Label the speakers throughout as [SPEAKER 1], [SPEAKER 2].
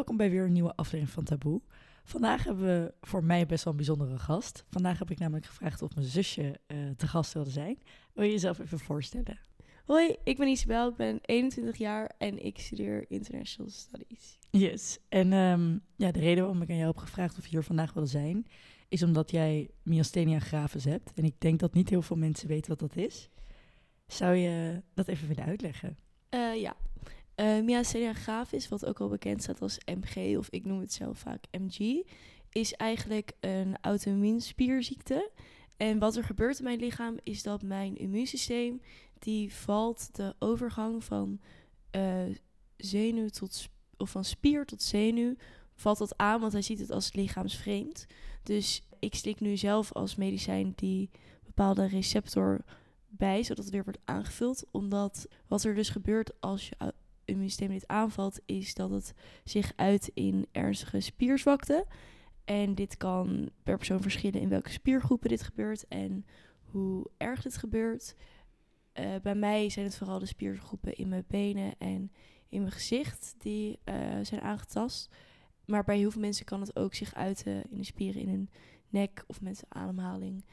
[SPEAKER 1] welkom bij weer een nieuwe aflevering van Taboe. Vandaag hebben we voor mij best wel een bijzondere gast. Vandaag heb ik namelijk gevraagd of mijn zusje eh, te gast wilde zijn. Wil je jezelf even voorstellen?
[SPEAKER 2] Hoi, ik ben Isabel, ik ben 21 jaar en ik studeer International Studies.
[SPEAKER 1] Yes. En ehm, ja, de reden waarom ik aan jou heb gevraagd of je hier vandaag wilde zijn, is omdat jij myasthenia gravis hebt. En ik denk dat niet heel veel mensen weten wat dat is. Zou je dat even willen uitleggen?
[SPEAKER 2] Uh, ja, uh, myasthenia gravis, wat ook al bekend staat als MG, of ik noem het zelf vaak MG, is eigenlijk een auto-immuunspierziekte. En wat er gebeurt in mijn lichaam is dat mijn immuunsysteem die valt de overgang van uh, zenuw tot of van spier tot zenuw valt dat aan, want hij ziet het als lichaamsvreemd. Dus ik slik nu zelf als medicijn die bepaalde receptor bij, zodat het weer wordt aangevuld. Omdat wat er dus gebeurt als je immuunsysteem dit aanvalt, is dat het zich uit in ernstige spierzwakte. En dit kan per persoon verschillen in welke spiergroepen dit gebeurt en hoe erg dit gebeurt. Uh, bij mij zijn het vooral de spiergroepen in mijn benen en in mijn gezicht die uh, zijn aangetast. Maar bij heel veel mensen kan het ook zich uiten in de spieren in hun nek of met ademhaling.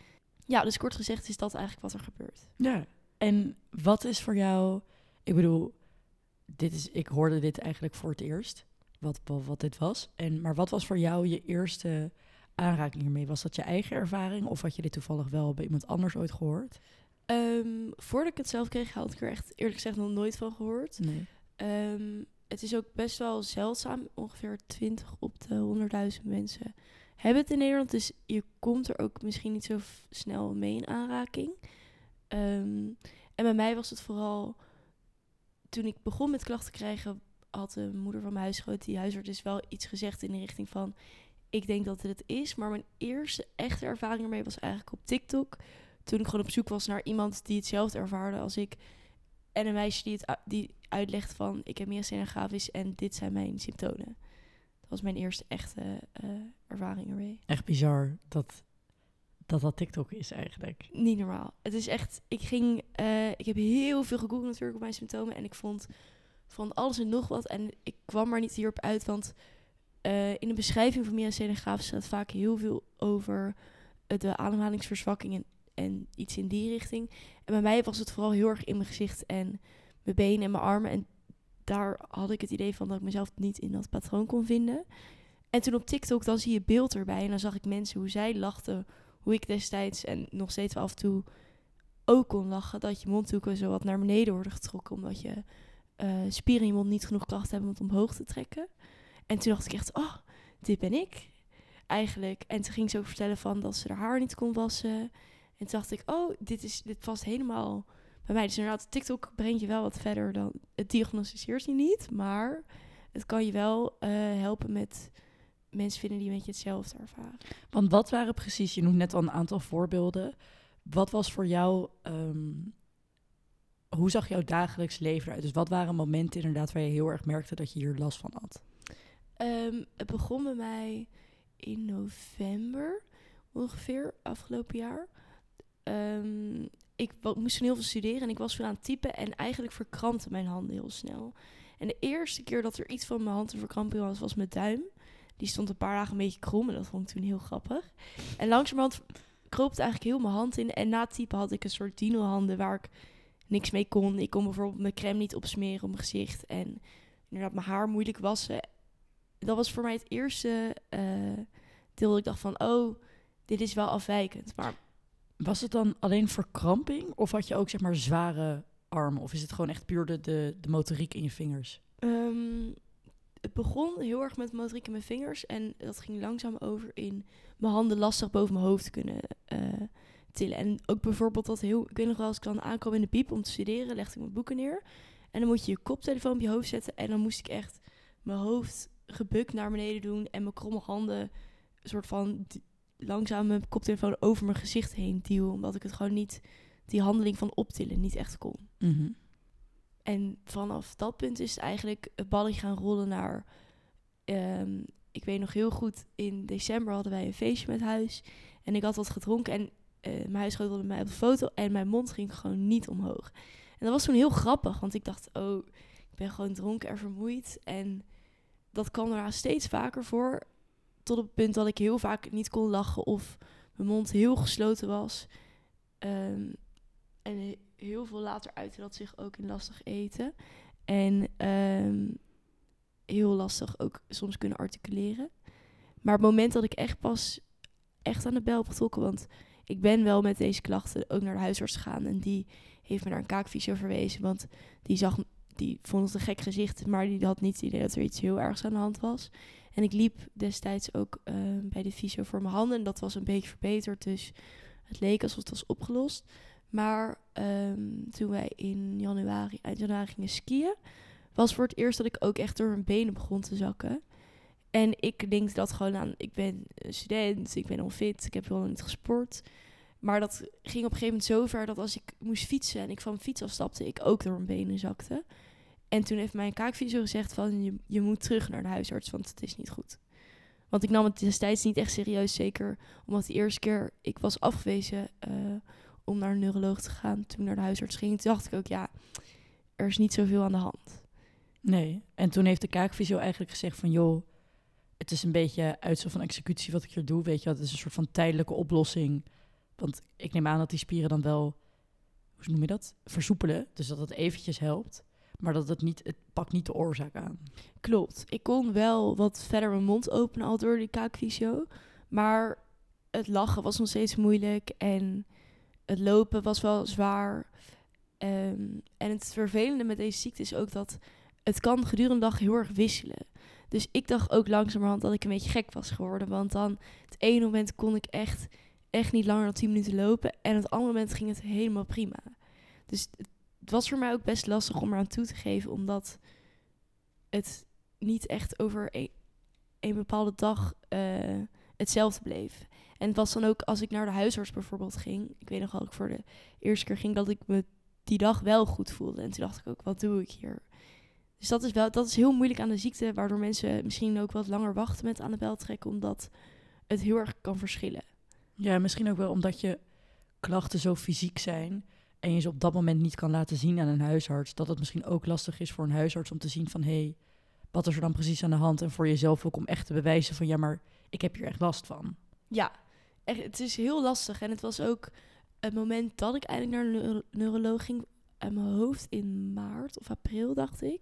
[SPEAKER 2] Ja, dus kort gezegd is dat eigenlijk wat er gebeurt.
[SPEAKER 1] Ja, en wat is voor jou, ik bedoel, dit is, ik hoorde dit eigenlijk voor het eerst, wat, wat, wat dit was. En, maar wat was voor jou je eerste aanraking hiermee? Was dat je eigen ervaring of had je dit toevallig wel bij iemand anders ooit gehoord?
[SPEAKER 2] Um, voordat ik het zelf kreeg, had ik er echt eerlijk gezegd nog nooit van gehoord.
[SPEAKER 1] Nee.
[SPEAKER 2] Um, het is ook best wel zeldzaam. Ongeveer 20 op de 100.000 mensen hebben het in Nederland. Dus je komt er ook misschien niet zo snel mee in aanraking. Um, en bij mij was het vooral... Toen ik begon met klachten krijgen... had de moeder van mijn huisgenoot, die huisarts, dus wel iets gezegd in de richting van... Ik denk dat het is. Maar mijn eerste echte ervaring ermee was eigenlijk op TikTok. Toen ik gewoon op zoek was naar iemand die hetzelfde ervaarde als ik. En een meisje die, het, die uitlegt van... Ik heb myasthenia gravis en dit zijn mijn symptomen. Dat was mijn eerste echte uh, ervaring ermee.
[SPEAKER 1] Echt bizar dat, dat dat TikTok is eigenlijk.
[SPEAKER 2] Niet normaal. Het is echt... Ik ging... Uh, ik heb heel veel gegoogeld natuurlijk op mijn symptomen. En ik vond van alles en nog wat. En ik kwam er niet hierop uit, want... Uh, in de beschrijving van myasthenia gravis staat vaak heel veel over de ademhalingsverzwakking en, en iets in die richting. En bij mij was het vooral heel erg in mijn gezicht en mijn benen en mijn armen. En daar had ik het idee van dat ik mezelf niet in dat patroon kon vinden. En toen op TikTok, dan zie je beeld erbij. En dan zag ik mensen hoe zij lachten. Hoe ik destijds en nog steeds af en toe ook kon lachen. Dat je mondhoeken zo wat naar beneden worden getrokken. Omdat je uh, spieren in je mond niet genoeg kracht hebben om het omhoog te trekken. En toen dacht ik echt, oh, dit ben ik eigenlijk. En toen ging ze ook vertellen van dat ze haar niet kon wassen. En toen dacht ik, oh, dit, is, dit past helemaal bij mij. Dus inderdaad, TikTok brengt je wel wat verder dan... Het diagnosticeert je niet, maar het kan je wel uh, helpen met mensen vinden die met je hetzelfde ervaren.
[SPEAKER 1] Want wat waren precies, je noemt net al een aantal voorbeelden. Wat was voor jou, um, hoe zag jouw dagelijks leven eruit? Dus wat waren momenten inderdaad waar je heel erg merkte dat je hier last van had?
[SPEAKER 2] Um, het begon bij mij in november ongeveer, afgelopen jaar. Um, ik moest heel veel studeren en ik was weer aan het typen en eigenlijk verkrampte mijn handen heel snel. En de eerste keer dat er iets van mijn hand te verkrampen was, was mijn duim. Die stond een paar dagen een beetje krom en dat vond ik toen heel grappig. En langzamerhand kroop het eigenlijk heel mijn hand in. En na het typen had ik een soort dino-handen waar ik niks mee kon. Ik kon bijvoorbeeld mijn crème niet opsmeren op mijn gezicht. En inderdaad mijn haar moeilijk wassen. Dat was voor mij het eerste uh, deel dat ik dacht van... oh, dit is wel afwijkend. Maar
[SPEAKER 1] was het dan alleen verkramping of had je ook zeg maar zware armen? Of is het gewoon echt puur de, de, de motoriek in je vingers?
[SPEAKER 2] Um, het begon heel erg met motoriek in mijn vingers en dat ging langzaam over in mijn handen lastig boven mijn hoofd kunnen uh, tillen. En ook bijvoorbeeld dat heel, ik weet nog wel als ik dan aankwam in de piep om te studeren, legde ik mijn boeken neer. En dan moet je je koptelefoon op je hoofd zetten en dan moest ik echt mijn hoofd gebukt naar beneden doen en mijn kromme handen een soort van langzaam mijn koptelefoon over mijn gezicht heen duwen. Omdat ik het gewoon niet, die handeling van optillen, niet echt kon.
[SPEAKER 1] Mm.
[SPEAKER 2] En vanaf dat punt is het eigenlijk het balletje gaan rollen naar... Um, ik weet nog heel goed, in december hadden wij een feestje met huis. En ik had wat gedronken en uh, mijn huisgenoot wilde mij op de foto. En mijn mond ging gewoon niet omhoog. En dat was toen heel grappig, want ik dacht, oh, ik ben gewoon dronken en vermoeid. En dat kwam daarna steeds vaker voor. Tot op het punt dat ik heel vaak niet kon lachen of mijn mond heel gesloten was. Ehm, en he- heel veel later uitte dat zich ook in lastig eten. En ehm, heel lastig ook soms kunnen articuleren. Maar het moment dat ik echt pas echt aan de bel heb getrokken, want ik ben wel met deze klachten ook naar de huisarts gegaan. En die heeft me naar een kaakfysio verwezen, want die zag, die vond het een gek gezicht, maar die had niet het idee dat er iets heel ergs aan de hand was. En ik liep destijds ook eh, bij de fysio voor mijn handen en dat was een beetje verbeterd, dus het leek alsof het was opgelost. Maar ehm, toen wij in januari, eind januari gingen skiën, was voor het eerst dat ik ook echt door mijn benen begon te zakken. En ik linkte dat gewoon aan, ik ben student, ik ben onfit, ik heb lang niet gesport. Maar dat ging op een gegeven moment zo ver dat als ik moest fietsen en ik van mijn fiets afstapte, ik ook door mijn benen zakte. En toen heeft mijn kaakfysio gezegd van, je, je moet terug naar de huisarts, want het is niet goed. Want ik nam het destijds niet echt serieus, zeker omdat de eerste keer ik was afgewezen eh, om naar een neuroloog te gaan, toen ik naar de huisarts ging, toen dacht ik ook, ja, er is niet zoveel aan de hand.
[SPEAKER 1] Nee. En toen heeft de kaakfysio eigenlijk gezegd van... joh, het is een beetje uitstel van executie wat ik hier doe. Weet je, het is een soort van tijdelijke oplossing. Want ik neem aan dat die spieren dan wel... hoe noem je dat? Versoepelen. Dus dat het eventjes helpt. Maar dat het niet... het pakt niet de oorzaak aan.
[SPEAKER 2] Klopt. Ik kon wel wat verder mijn mond openen al door die kaakfysio. Maar het lachen was nog steeds moeilijk. En het lopen was wel zwaar. Ehm, en het vervelende met deze ziekte is ook dat het kan gedurende de dag heel erg wisselen. Dus ik dacht ook langzamerhand dat ik een beetje gek was geworden. Want dan het ene moment kon ik echt, echt niet langer dan 10 minuten lopen. En het andere moment ging het helemaal prima. Dus het was voor mij ook best lastig om eraan toe te geven. Omdat het niet echt over een, bepaalde dag eh, hetzelfde bleef. En het was dan ook als ik naar de huisarts bijvoorbeeld ging. Ik weet nog wel ik voor de eerste keer ging dat ik me die dag wel goed voelde. En toen dacht ik ook, wat doe ik hier? Dus dat is wel, dat is heel moeilijk aan de ziekte, waardoor mensen misschien ook wat langer wachten met aan de bel trekken, omdat het heel erg kan verschillen.
[SPEAKER 1] Ja, misschien ook wel omdat je klachten zo fysiek zijn... en je ze op dat moment niet kan laten zien aan een huisarts... dat het misschien ook lastig is voor een huisarts om te zien van... hé, hey, wat is er dan precies aan de hand? En voor jezelf ook om echt te bewijzen van... ja, maar ik heb hier echt last van.
[SPEAKER 2] Ja, echt, het is heel lastig. En het was ook het moment dat ik eindelijk naar de neuro- ging uit mijn hoofd in maart of april, dacht ik.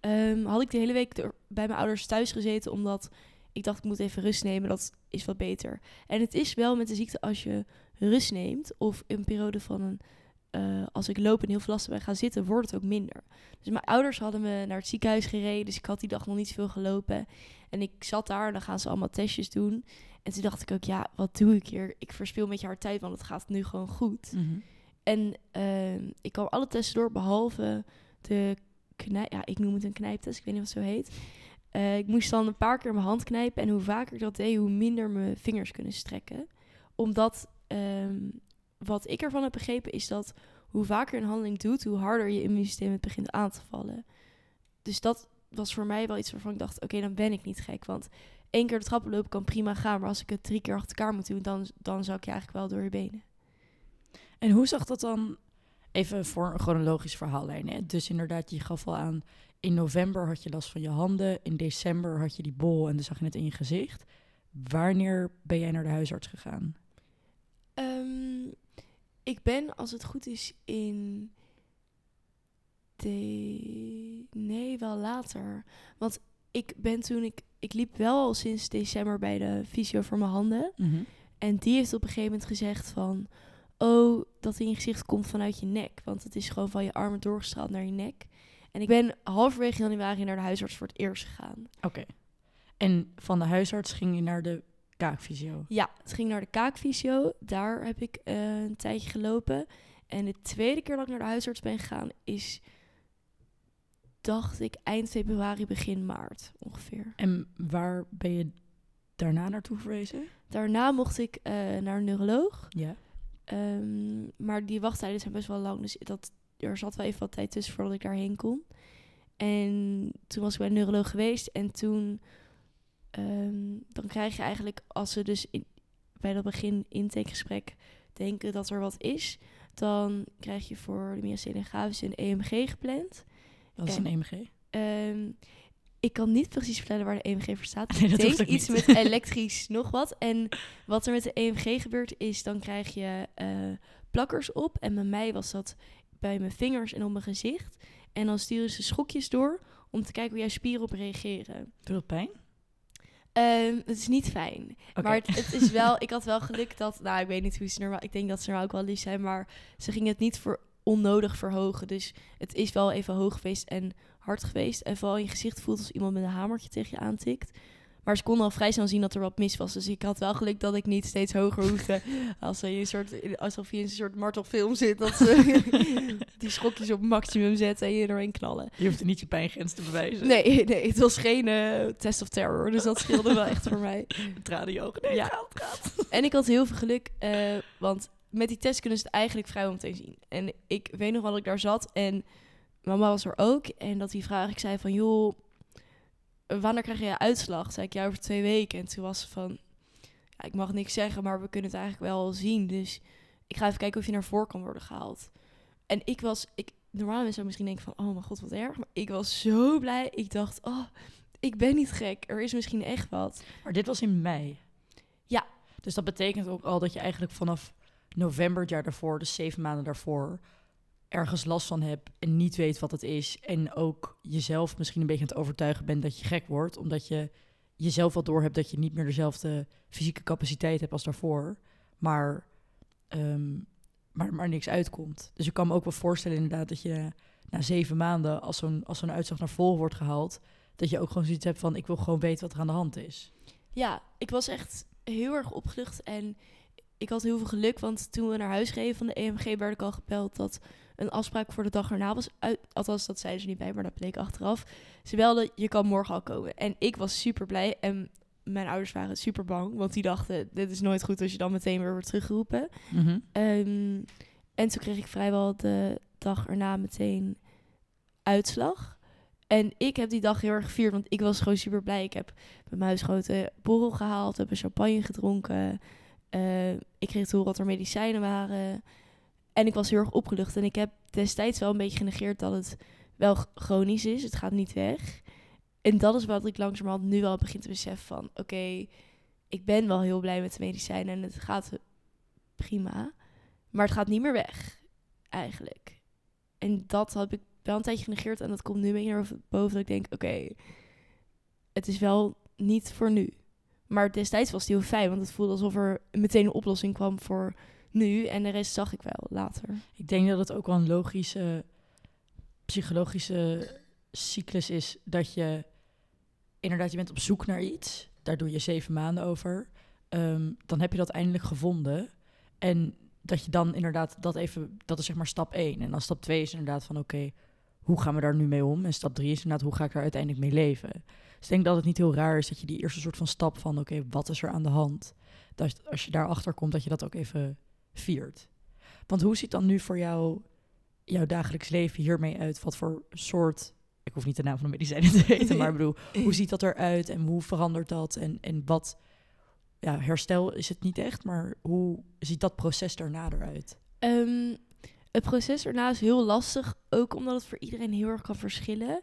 [SPEAKER 2] Ehm, had ik de hele week bij mijn ouders thuis gezeten, omdat ik dacht ik moet even rust nemen, dat is wat beter. En het is wel met de ziekte als je rust neemt of een periode van een, eh, als ik loop en heel veel last ben gaan zitten, wordt het ook minder. Dus mijn ouders hadden me naar het ziekenhuis gereden, dus ik had die dag nog niet zoveel gelopen. En ik zat daar en dan gaan ze allemaal testjes doen. En toen dacht ik ook, ja, wat doe ik hier? Ik verspil een beetje haar tijd, want het gaat nu gewoon goed. En ehm, ik kwam alle testen door, behalve de knijp... Ja, ik noem het een knijptest, ik weet niet wat het zo heet. Eh, ik moest dan een paar keer mijn hand knijpen. En hoe vaker ik dat deed, hoe minder mijn vingers kunnen strekken. Omdat, ehm, wat ik ervan heb begrepen, is dat hoe vaker een handeling doet, hoe harder je immuunsysteem het begint aan te vallen. Dus dat was voor mij wel iets waarvan ik dacht, oké, dan ben ik niet gek. Want één keer de trappen lopen kan prima gaan, maar als ik het drie keer achter elkaar moet doen, dan, dan zou ik je eigenlijk wel door je benen.
[SPEAKER 1] En hoe zag dat dan, even voor een chronologisch verhaallijn. Hè? Dus inderdaad, je gaf al aan, in november had je last van je handen. In december had je die bol en dan zag je het in je gezicht. Wanneer ben jij naar de huisarts gegaan?
[SPEAKER 2] Ik ben, als het goed is, in. De... Nee, wel later. Want ik ben toen ik. Ik liep wel al sinds december bij de fysio voor mijn handen. En die heeft op een gegeven moment gezegd van... Oh, dat in je gezicht komt vanuit je nek. Want het is gewoon van je armen doorgestraald naar je nek. En ik ben halverwege januari naar de huisarts voor het eerst gegaan.
[SPEAKER 1] Oké. En van de huisarts ging je naar de kaakfysio.
[SPEAKER 2] Ja, het ging naar de kaakfysio. Daar heb ik eh, een tijdje gelopen. En de tweede keer dat ik naar de huisarts ben gegaan is, dacht ik, eind februari, begin maart ongeveer.
[SPEAKER 1] En waar ben je daarna naartoe verwezen?
[SPEAKER 2] Daarna mocht ik eh, naar een neuroloog.
[SPEAKER 1] Ja.
[SPEAKER 2] Ehm, maar die wachttijden zijn best wel lang. Dus dat, er zat wel even wat tijd tussen voordat ik daarheen kon. En toen was ik bij de neuroloog geweest. En toen... ehm, dan krijg je eigenlijk, als ze dus in, bij dat begin intakegesprek denken dat er wat is... dan krijg je voor de myasthenia gravis een EMG gepland.
[SPEAKER 1] Dat is
[SPEAKER 2] En-
[SPEAKER 1] een EMG.
[SPEAKER 2] Ehm, ik kan niet precies vertellen waar de EMG voor staat.
[SPEAKER 1] Nee, dat
[SPEAKER 2] ik denk iets
[SPEAKER 1] niet.
[SPEAKER 2] met elektrisch nog wat. En wat er met de EMG gebeurt is, dan krijg je eh, plakkers op. En bij mij was dat bij mijn vingers en op mijn gezicht. En dan sturen ze schokjes door om te kijken hoe jouw spieren op reageren.
[SPEAKER 1] Doet dat pijn?
[SPEAKER 2] Ehm, het is niet fijn. Maar het, het is wel, ik had wel geluk dat, nou ik weet niet hoe ze normaal, ik denk dat ze normaal ook wel lief zijn, maar ze gingen het niet voor onnodig verhogen. Dus het is wel even hoog geweest en hard geweest. En vooral in je gezicht voelt als iemand met een hamertje tegen je aantikt. Maar ze konden al vrij snel zien dat er wat mis was. Dus ik had wel geluk dat ik niet steeds hoger hoefde. Als je in een soort, alsof je in een soort martelfilm zit. Dat ze die schokjes op maximum zetten en je erin knallen.
[SPEAKER 1] Je hoeft niet je pijngrens te bewijzen.
[SPEAKER 2] Nee, nee, het was geen eh, test of terror. Dus dat scheelde wel echt voor mij.
[SPEAKER 1] Tranen in je ogen. Nee,
[SPEAKER 2] Ja.
[SPEAKER 1] gaat.
[SPEAKER 2] En ik had heel veel geluk, eh, want met die test kunnen ze het eigenlijk vrijwel meteen zien. En ik weet nog wel dat ik daar zat en mama was er ook. En dat die vraag, ik zei van, joh, wanneer krijg je uitslag? Zei ik, ja, over twee weken. En toen was ze van, ja, ik mag niks zeggen, maar we kunnen het eigenlijk wel zien. Dus ik ga even kijken of je naar voren kan worden gehaald. En ik was, ik, normaal mensen misschien denken van, oh mijn god, wat erg. Maar ik was zo blij. Ik dacht, oh, ik ben niet gek. Er is misschien echt wat.
[SPEAKER 1] Maar dit was in mei.
[SPEAKER 2] Ja.
[SPEAKER 1] Dus dat betekent ook al dat je eigenlijk vanaf november het jaar daarvoor, dus zeven maanden daarvoor, ergens last van hebt en niet weet wat het is. En ook jezelf misschien een beetje aan het overtuigen bent dat je gek wordt, omdat je jezelf wel doorhebt dat je niet meer dezelfde fysieke capaciteit hebt als daarvoor, maar, ehm, maar, maar niks uitkomt. Dus ik kan me ook wel voorstellen inderdaad dat je na zeven maanden, als zo'n, zo'n uitslag naar vol wordt gehaald, dat je ook gewoon zoiets hebt van ik wil gewoon weten wat er aan de hand is.
[SPEAKER 2] Ja, ik was echt heel erg opgelucht en ik had heel veel geluk, want toen we naar huis reden van de EMG werd ik al gebeld dat een afspraak voor de dag erna was uit. Althans, dat zeiden ze niet bij, maar dat bleek achteraf. Ze belden, je kan morgen al komen. En ik was super blij en mijn ouders waren super bang, want die dachten, dit is nooit goed als je dan meteen weer wordt teruggeroepen. Ehm, en toen kreeg ik vrijwel de dag erna meteen uitslag. En ik heb die dag heel erg gevierd, want ik was gewoon super blij. Ik heb met mijn huisgenoten borrel gehaald, heb een champagne gedronken. Eh, ik kreeg te horen wat er medicijnen waren. En ik was heel erg opgelucht. En ik heb destijds wel een beetje genegeerd dat het wel chronisch is. Het gaat niet weg. En dat is wat ik langzamerhand nu wel begin te beseffen van... Oké, ik ben wel heel blij met de medicijnen en het gaat prima. Maar het gaat niet meer weg, eigenlijk. En dat heb ik wel een tijdje genegeerd. En dat komt nu naar boven dat ik denk... Oké, het is wel niet voor nu. Maar destijds was het heel fijn, want het voelde alsof er meteen een oplossing kwam voor nu. En de rest zag ik wel later.
[SPEAKER 1] Ik denk dat het ook wel een logische psychologische cyclus is dat je inderdaad je bent op zoek naar iets. Daar doe je zeven maanden over. Ehm, dan heb je dat eindelijk gevonden. En dat je dan inderdaad dat even, dat is zeg maar stap één. En dan stap twee is inderdaad van oké, hoe gaan we daar nu mee om? En stap drie is inderdaad hoe ga ik daar uiteindelijk mee leven? Dus ik denk dat het niet heel raar is dat je die eerste soort van stap van oké, wat is er aan de hand? Dat als je daarachter komt, dat je dat ook even viert. Want hoe ziet dan nu voor jou jouw dagelijks leven hiermee uit? Wat voor soort, ik hoef niet de naam van de medicijnen te weten, maar ik bedoel, hoe ziet dat eruit en hoe verandert dat? En, en wat, ja, herstel is het niet echt, maar hoe ziet dat proces daarna eruit?
[SPEAKER 2] Ehm, het proces erna is heel lastig, ook omdat het voor iedereen heel erg kan verschillen.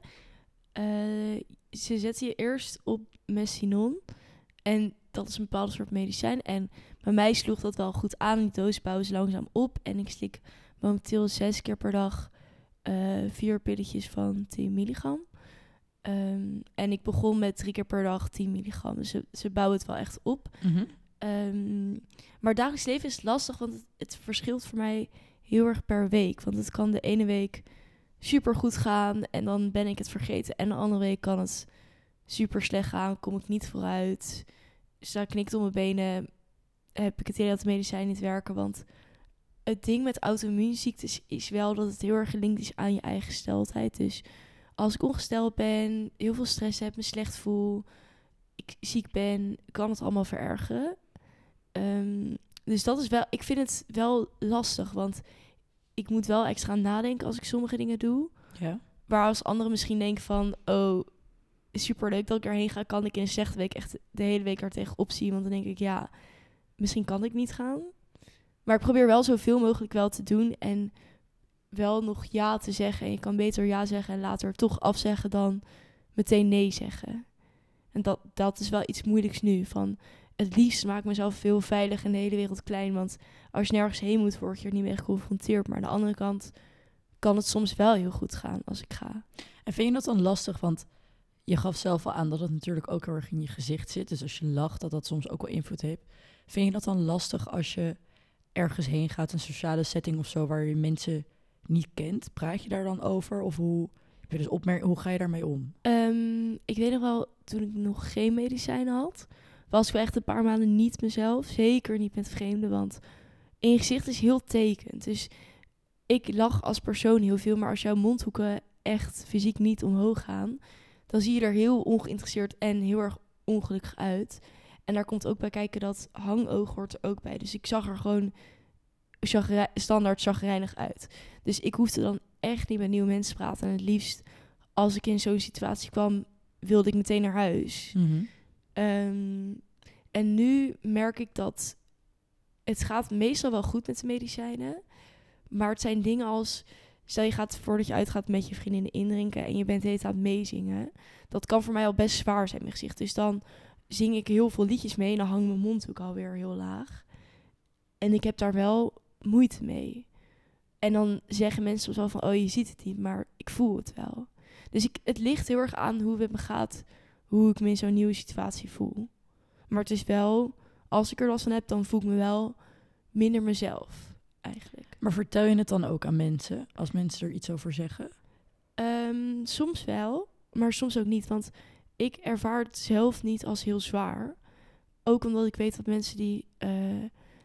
[SPEAKER 2] Eh, ze zetten je eerst op Messinon. En dat is een bepaalde soort medicijn. En bij mij sloeg dat wel goed aan. Die doos bouwen ze langzaam op. En ik slik momenteel zes keer per dag eh, vier pilletjes van 10 milligram. Ehm, en ik begon met drie keer per dag 10 milligram. Dus ze, ze bouwen het wel echt op. Ehm, maar dagelijks leven is lastig, want het, het verschilt voor mij heel erg per week. Want het kan de ene week super goed gaan en dan ben ik het vergeten. En de andere week kan het super slecht gaan, kom ik niet vooruit. Sta knikt om mijn benen, heb ik het idee dat de medicijnen niet werken. Want het ding met auto-immuunziektes is wel dat het heel erg gelinkt is aan je eigen gesteldheid. Dus als ik ongesteld ben, heel veel stress heb, me slecht voel, ik ziek ben, kan het allemaal verergeren. Ehm, dus dat is wel, ik vind het wel lastig, want ik moet wel extra nadenken als ik sommige dingen doe.
[SPEAKER 1] Ja.
[SPEAKER 2] Waar als anderen misschien denken van, oh, superleuk dat ik erheen ga, kan ik in een slechte week echt de hele week er tegenop zien. Want dan denk ik, ja, misschien kan ik niet gaan. Maar ik probeer wel zoveel mogelijk wel te doen en wel nog ja te zeggen. En je kan beter ja zeggen en later toch afzeggen dan meteen nee zeggen. En dat, dat is wel iets moeilijks nu. Van het liefst maak ik mezelf veel veilig en de hele wereld klein. Want als je nergens heen moet, word je er niet mee geconfronteerd. Maar aan de andere kant kan het soms wel heel goed gaan als ik ga.
[SPEAKER 1] En vind je dat dan lastig? Want je gaf zelf al aan dat het natuurlijk ook heel erg in je gezicht zit. Dus als je lacht, dat dat soms ook wel invloed heeft. Vind je dat dan lastig als je ergens heen gaat, een sociale setting of zo, waar je mensen niet kent? Praat je daar dan over? Of hoe, je dus opmerk, hoe ga je daarmee om?
[SPEAKER 2] Ehm, ik weet nog wel, toen ik nog geen medicijnen had, was ik wel echt een paar maanden niet mezelf. Zeker niet met vreemden, want in je gezicht is heel tekend. Dus ik lach als persoon heel veel, maar als jouw mondhoeken echt fysiek niet omhoog gaan, dan zie je er heel ongeïnteresseerd en heel erg ongelukkig uit. En daar komt ook bij kijken dat hangoog hoort er ook bij. Dus ik zag er gewoon chagrij- standaard chagrijnig uit. Dus ik hoefde dan echt niet met nieuwe mensen te praten. En het liefst, als ik in zo'n situatie kwam, wilde ik meteen naar huis. Ehm, en nu merk ik dat het gaat meestal wel goed met de medicijnen. Maar het zijn dingen als... Stel je gaat voordat je uitgaat met je vriendinnen indrinken... en je bent de hele tijd aan het meezingen. Dat kan voor mij al best zwaar zijn, mijn gezicht. Dus dan zing ik heel veel liedjes mee... en dan hangt mijn mond ook alweer heel laag. En ik heb daar wel moeite mee. En dan zeggen mensen soms wel van... oh, je ziet het niet, maar ik voel het wel. Dus ik, het ligt heel erg aan hoe het me gaat... hoe ik me in zo'n nieuwe situatie voel. Maar het is wel... als ik er last van heb, dan voel ik me wel minder mezelf, eigenlijk.
[SPEAKER 1] Maar vertel je het dan ook aan mensen, als mensen er iets over zeggen?
[SPEAKER 2] Ehm, soms wel, maar soms ook niet. Want ik ervaar het zelf niet als heel zwaar. Ook omdat ik weet dat mensen die eh,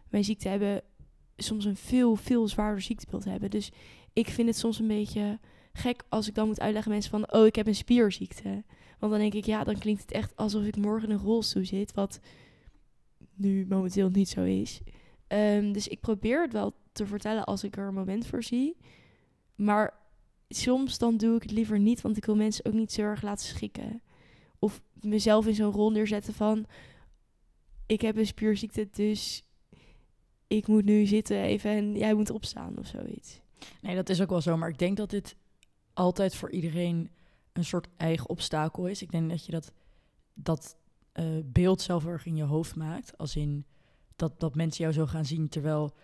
[SPEAKER 2] mijn ziekte hebben... soms een veel, veel zwaarder ziektebeeld hebben. Dus ik vind het soms een beetje gek als ik dan moet uitleggen mensen van... oh, ik heb een spierziekte. Want dan denk ik, ja, dan klinkt het echt alsof ik morgen in een rolstoel zit. Wat nu momenteel niet zo is. Ehm, dus ik probeer het wel te vertellen als ik er een moment voor zie. Maar soms dan doe ik het liever niet, want ik wil mensen ook niet zo erg laten schikken. Of mezelf in zo'n rol neerzetten van... ik heb een spierziekte, dus ik moet nu zitten even en jij moet opstaan of zoiets.
[SPEAKER 1] Nee, dat is ook wel zo. Maar ik denk dat dit altijd voor iedereen een soort eigen obstakel is. Ik denk dat je dat, dat eh, beeld zelf erg in je hoofd maakt. Als in dat, dat mensen jou zo gaan zien. Terwijl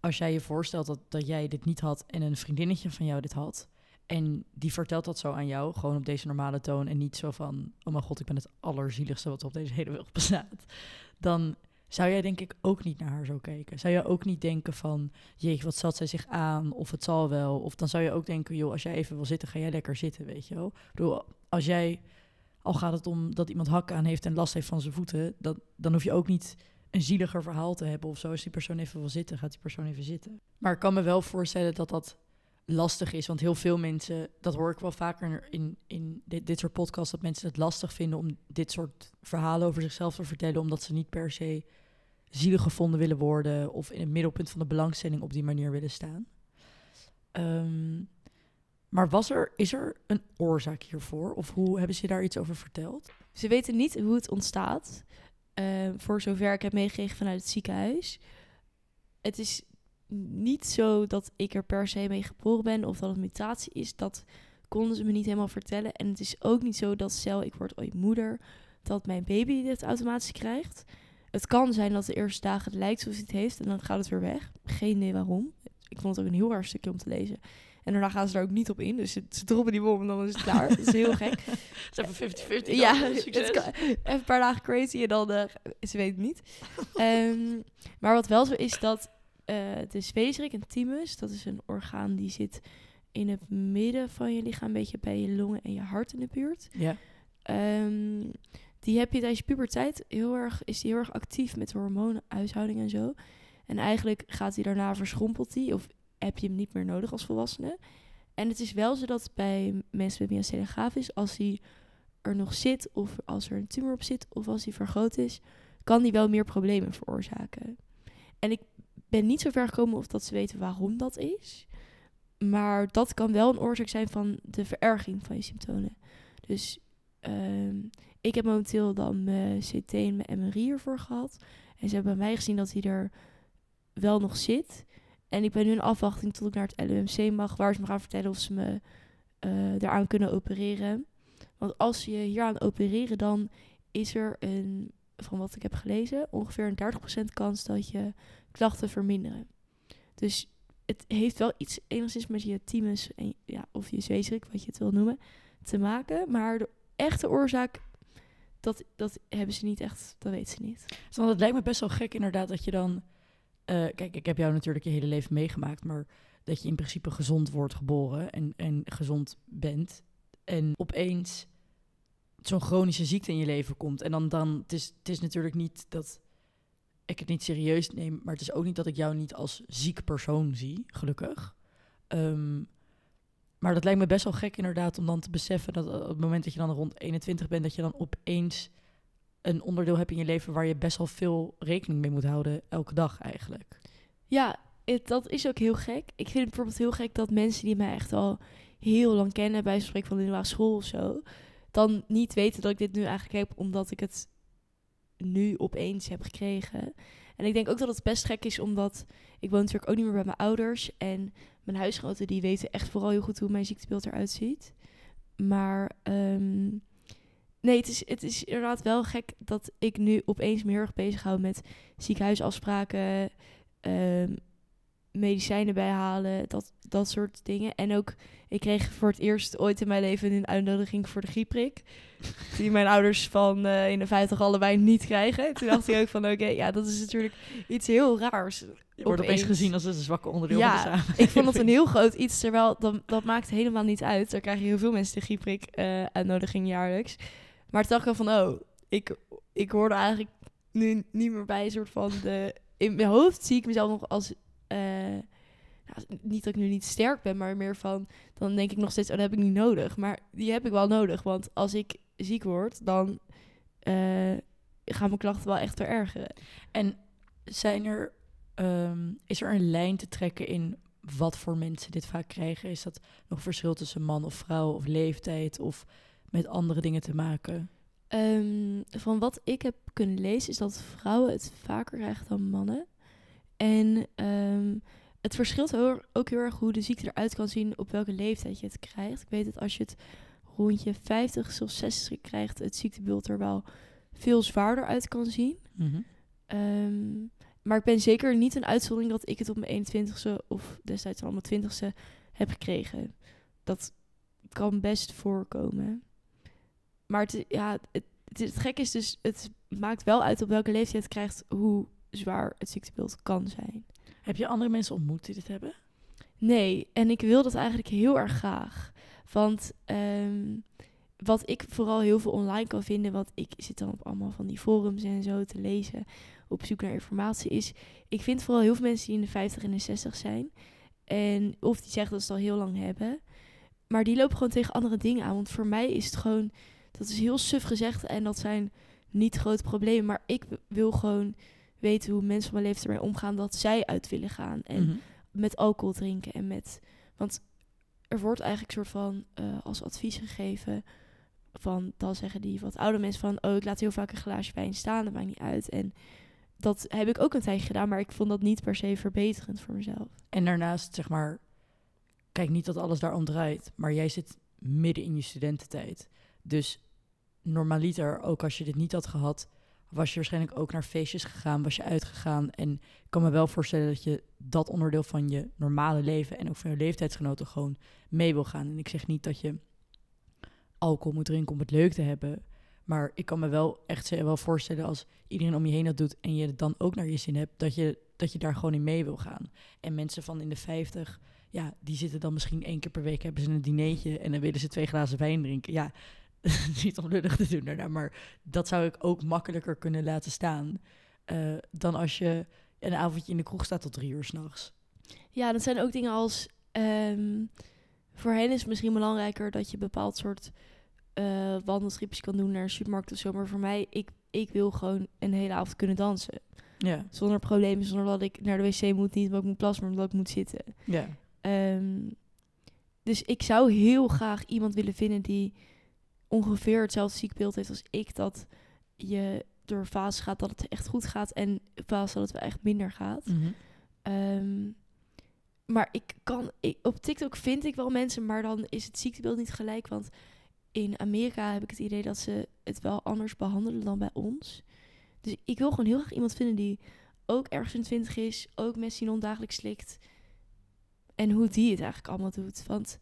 [SPEAKER 1] als jij je voorstelt dat, dat jij dit niet had en een vriendinnetje van jou dit had. En die vertelt dat zo aan jou, gewoon op deze normale toon. En niet zo van, oh mijn god, ik ben het allerzieligste wat op deze hele wereld bestaat. Dan zou jij denk ik ook niet naar haar zo kijken. Zou je ook niet denken van, jeetje, wat zat zij zich aan? Of het zal wel. Of dan zou je ook denken, joh, als jij even wil zitten, ga jij lekker zitten, weet je wel. Ik bedoel, als jij, al gaat het om dat iemand hakken aan heeft en last heeft van zijn voeten, dan, dan hoef je ook niet een zieliger verhaal te hebben of zo. Als die persoon even wil zitten, gaat die persoon even zitten. Maar ik kan me wel voorstellen dat dat lastig is. Want heel veel mensen, dat hoor ik wel vaker in, in dit, dit soort podcasts, dat mensen het lastig vinden om dit soort verhalen over zichzelf te vertellen, omdat ze niet per se zielig gevonden willen worden of in het middelpunt van de belangstelling op die manier willen staan. Ehm, maar was er, is er een oorzaak hiervoor? Of hoe hebben ze daar iets over verteld?
[SPEAKER 2] Ze weten niet hoe het ontstaat. Ehm, voor zover ik heb meegekregen vanuit het ziekenhuis. Het is niet zo dat ik er per se mee geboren ben of dat het mutatie is. Dat konden ze me niet helemaal vertellen. En het is ook niet zo dat stel ik word ooit moeder, dat mijn baby dit automatisch krijgt. Het kan zijn dat de eerste dagen het lijkt hij het heeft en dan gaat het weer weg. Geen idee waarom. Ik vond het ook een heel raar stukje om te lezen. En daarna gaan ze daar ook niet op in. Dus ze, ze droppen die bom en dan is het klaar. dat is heel gek.
[SPEAKER 1] Het is even 50-50.
[SPEAKER 2] Ja, het kan, even een paar dagen crazy en dan, eh, ze weet het niet. Ehm, maar wat wel zo is dat eh de spaceric en thymus, dat is een orgaan die zit in het midden van je lichaam, een beetje bij je longen en je hart in de buurt.
[SPEAKER 1] Ja.
[SPEAKER 2] Ehm, die heb je tijdens je puberteit heel erg, is die heel erg actief met de hormoonhuishouding en zo. En eigenlijk gaat hij daarna verschrompelt hij of heb je hem niet meer nodig als volwassene. En het is wel zo dat bij mensen met myasthenia gravis, als hij er nog zit of als er een tumor op zit of als hij vergroot is, kan die wel meer problemen veroorzaken. En ik ben niet zo ver gekomen of dat ze weten waarom dat is. Maar dat kan wel een oorzaak zijn van de vererging van je symptomen. Dus ehm, ik heb momenteel dan mijn CT en mijn MRI ervoor gehad. En ze hebben bij mij gezien dat hij er wel nog zit. En ik ben nu in afwachting tot ik naar het LUMC mag, waar ze me gaan vertellen of ze me eh eraan kunnen opereren. Want als je hier aan opereren, dan is er een, van wat ik heb gelezen, ongeveer een 30% kans dat je klachten verminderen. Dus het heeft wel iets enigszins met je thymus en, ja, of je zweesrik, wat je het wil noemen, te maken. Maar de echte oorzaak, dat, dat hebben ze niet echt, dat weten ze niet.
[SPEAKER 1] Dus dan, het lijkt me best wel gek inderdaad dat je dan... eh, kijk, ik heb jou natuurlijk je hele leven meegemaakt, maar dat je in principe gezond wordt geboren en, en gezond bent. En opeens zo'n chronische ziekte in je leven komt. En dan, dan het, is, het is natuurlijk niet dat ik het niet serieus neem, maar het is ook niet dat ik jou niet als ziek persoon zie, gelukkig. Ehm, maar dat lijkt me best wel gek inderdaad om dan te beseffen dat op het moment dat je dan rond 21 bent, dat je dan opeens een onderdeel hebt in je leven waar je best wel veel rekening mee moet houden elke dag eigenlijk.
[SPEAKER 2] Ja, het, dat is ook heel gek. Ik vind het bijvoorbeeld heel gek dat mensen die mij echt al heel lang kennen, bij spreken van de middelbare school of zo, dan niet weten dat ik dit nu eigenlijk heb, omdat ik het nu opeens heb gekregen. En ik denk ook dat het best gek is, omdat ik woon natuurlijk ook niet meer bij mijn ouders. En mijn huisgenoten die weten echt vooral heel goed hoe mijn ziektebeeld eruit ziet. Maar ehm, nee, het is, het is inderdaad wel gek dat ik nu opeens me heel erg bezig hou met ziekenhuisafspraken, ehm, medicijnen bijhalen, dat, dat soort dingen. En ook, ik kreeg voor het eerst ooit in mijn leven een uitnodiging voor de griepprik. Die mijn ouders van eh, in de 50 allebei niet krijgen. Toen dacht ik ook van, oké, ja, dat is natuurlijk iets heel raars.
[SPEAKER 1] Je wordt opeens
[SPEAKER 2] Opeens.
[SPEAKER 1] gezien als een zwakke onderdeel
[SPEAKER 2] Ja,
[SPEAKER 1] van de samenleving.
[SPEAKER 2] Ik vond het een heel groot iets, terwijl dat, dat maakt helemaal niet uit. Daar krijgen heel veel mensen de griepprik eh, uitnodiging jaarlijks. Maar toen dacht ik van, oh, ik, ik hoorde eigenlijk nu niet meer bij een soort van de... In mijn hoofd zie ik mezelf nog als... eh, nou, niet dat ik nu niet sterk ben, maar meer van... Dan denk ik nog steeds, oh, dat heb ik niet nodig. Maar die heb ik wel nodig, want als ik ziek word, dan eh, gaan mijn klachten wel echt verergeren.
[SPEAKER 1] En zijn er, ehm, is er een lijn te trekken in wat voor mensen dit vaak krijgen? Is dat nog verschil tussen man of vrouw of leeftijd of met andere dingen te maken?
[SPEAKER 2] Ehm, van wat ik heb kunnen lezen is dat vrouwen het vaker krijgen dan mannen. En ehm, het verschilt ook heel erg hoe de ziekte eruit kan zien op welke leeftijd je het krijgt. Ik weet dat als je het rond je 50 of 60 krijgt, het ziektebeeld er wel veel zwaarder uit kan zien. Ehm, maar ik ben zeker niet een uitzondering dat ik het op mijn 21ste of destijds al mijn 20ste heb gekregen. Dat kan best voorkomen. Maar het, ja, het, het, gekke is dus, het maakt wel uit op welke leeftijd je het krijgt, hoe zwaar het ziektebeeld kan zijn.
[SPEAKER 1] Heb je andere mensen ontmoet die dit hebben?
[SPEAKER 2] Nee, en ik wil dat eigenlijk heel erg graag. Want ehm, wat ik vooral heel veel online kan vinden, want ik zit dan op allemaal van die forums en zo te lezen, op zoek naar informatie, is ik vind vooral heel veel mensen die in de 50 en de 60 zijn. En of die zeggen dat ze het al heel lang hebben. Maar die lopen gewoon tegen andere dingen aan. Want voor mij is het gewoon, dat is heel suf gezegd en dat zijn niet grote problemen. Maar ik wil gewoon weten hoe mensen van mijn leeftijd ermee omgaan dat zij uit willen gaan. En
[SPEAKER 1] Mhm.
[SPEAKER 2] met alcohol drinken en met. Want er wordt eigenlijk soort van eh, als advies gegeven. Van dan zeggen die wat oude mensen van. Oh, ik laat heel vaak een glaasje wijn staan, dat maakt niet uit. En dat heb ik ook een tijdje gedaan, maar ik vond dat niet per se verbeterend voor mezelf.
[SPEAKER 1] En daarnaast, zeg maar, kijk niet dat alles daarom draait, maar jij zit midden in je studententijd. Dus normaliter, ook als je dit niet had gehad, was je waarschijnlijk ook naar feestjes gegaan, was je uitgegaan. En ik kan me wel voorstellen dat je dat onderdeel van je normale leven en ook van je leeftijdsgenoten gewoon mee wil gaan. En ik zeg niet dat je alcohol moet drinken om het leuk te hebben. Maar ik kan me wel echt wel voorstellen als iedereen om je heen dat doet en je het dan ook naar je zin hebt, dat je, dat je daar gewoon in mee wil gaan. En mensen van in de 50, ja, die zitten dan misschien één keer per week, hebben ze een dinertje en dan willen ze twee glazen wijn drinken. Ja, niet om lullig te doen daarna, maar dat zou ik ook makkelijker kunnen laten staan eh, dan als je een avondje in de kroeg staat tot drie uur s'nachts.
[SPEAKER 2] Ja, dat zijn ook dingen als. ehm, voor hen is het misschien belangrijker dat je bepaald soort eh wandeltripjes kan doen naar een supermarkt of zo. Maar voor mij, ik, ik wil gewoon een hele avond kunnen dansen.
[SPEAKER 1] Ja,
[SPEAKER 2] Zonder problemen, zonder dat ik naar de wc moet. Niet omdat ik moet plassen, maar omdat ik moet zitten.
[SPEAKER 1] ja.
[SPEAKER 2] Ehm, dus ik zou heel graag iemand willen vinden die ongeveer hetzelfde ziekbeeld heeft als ik. Dat je door fases gaat dat het echt goed gaat en fases dat het wel echt minder gaat.
[SPEAKER 1] Mhm.
[SPEAKER 2] Ehm, maar ik kan, ik, op TikTok vind ik wel mensen, maar dan is het ziektebeeld niet gelijk. Want in Amerika heb ik het idee dat ze het wel anders behandelen dan bij ons. Dus ik wil gewoon heel graag iemand vinden die ook ergens in twintig is, ook Messi dagelijks slikt. En hoe die het eigenlijk allemaal doet. Want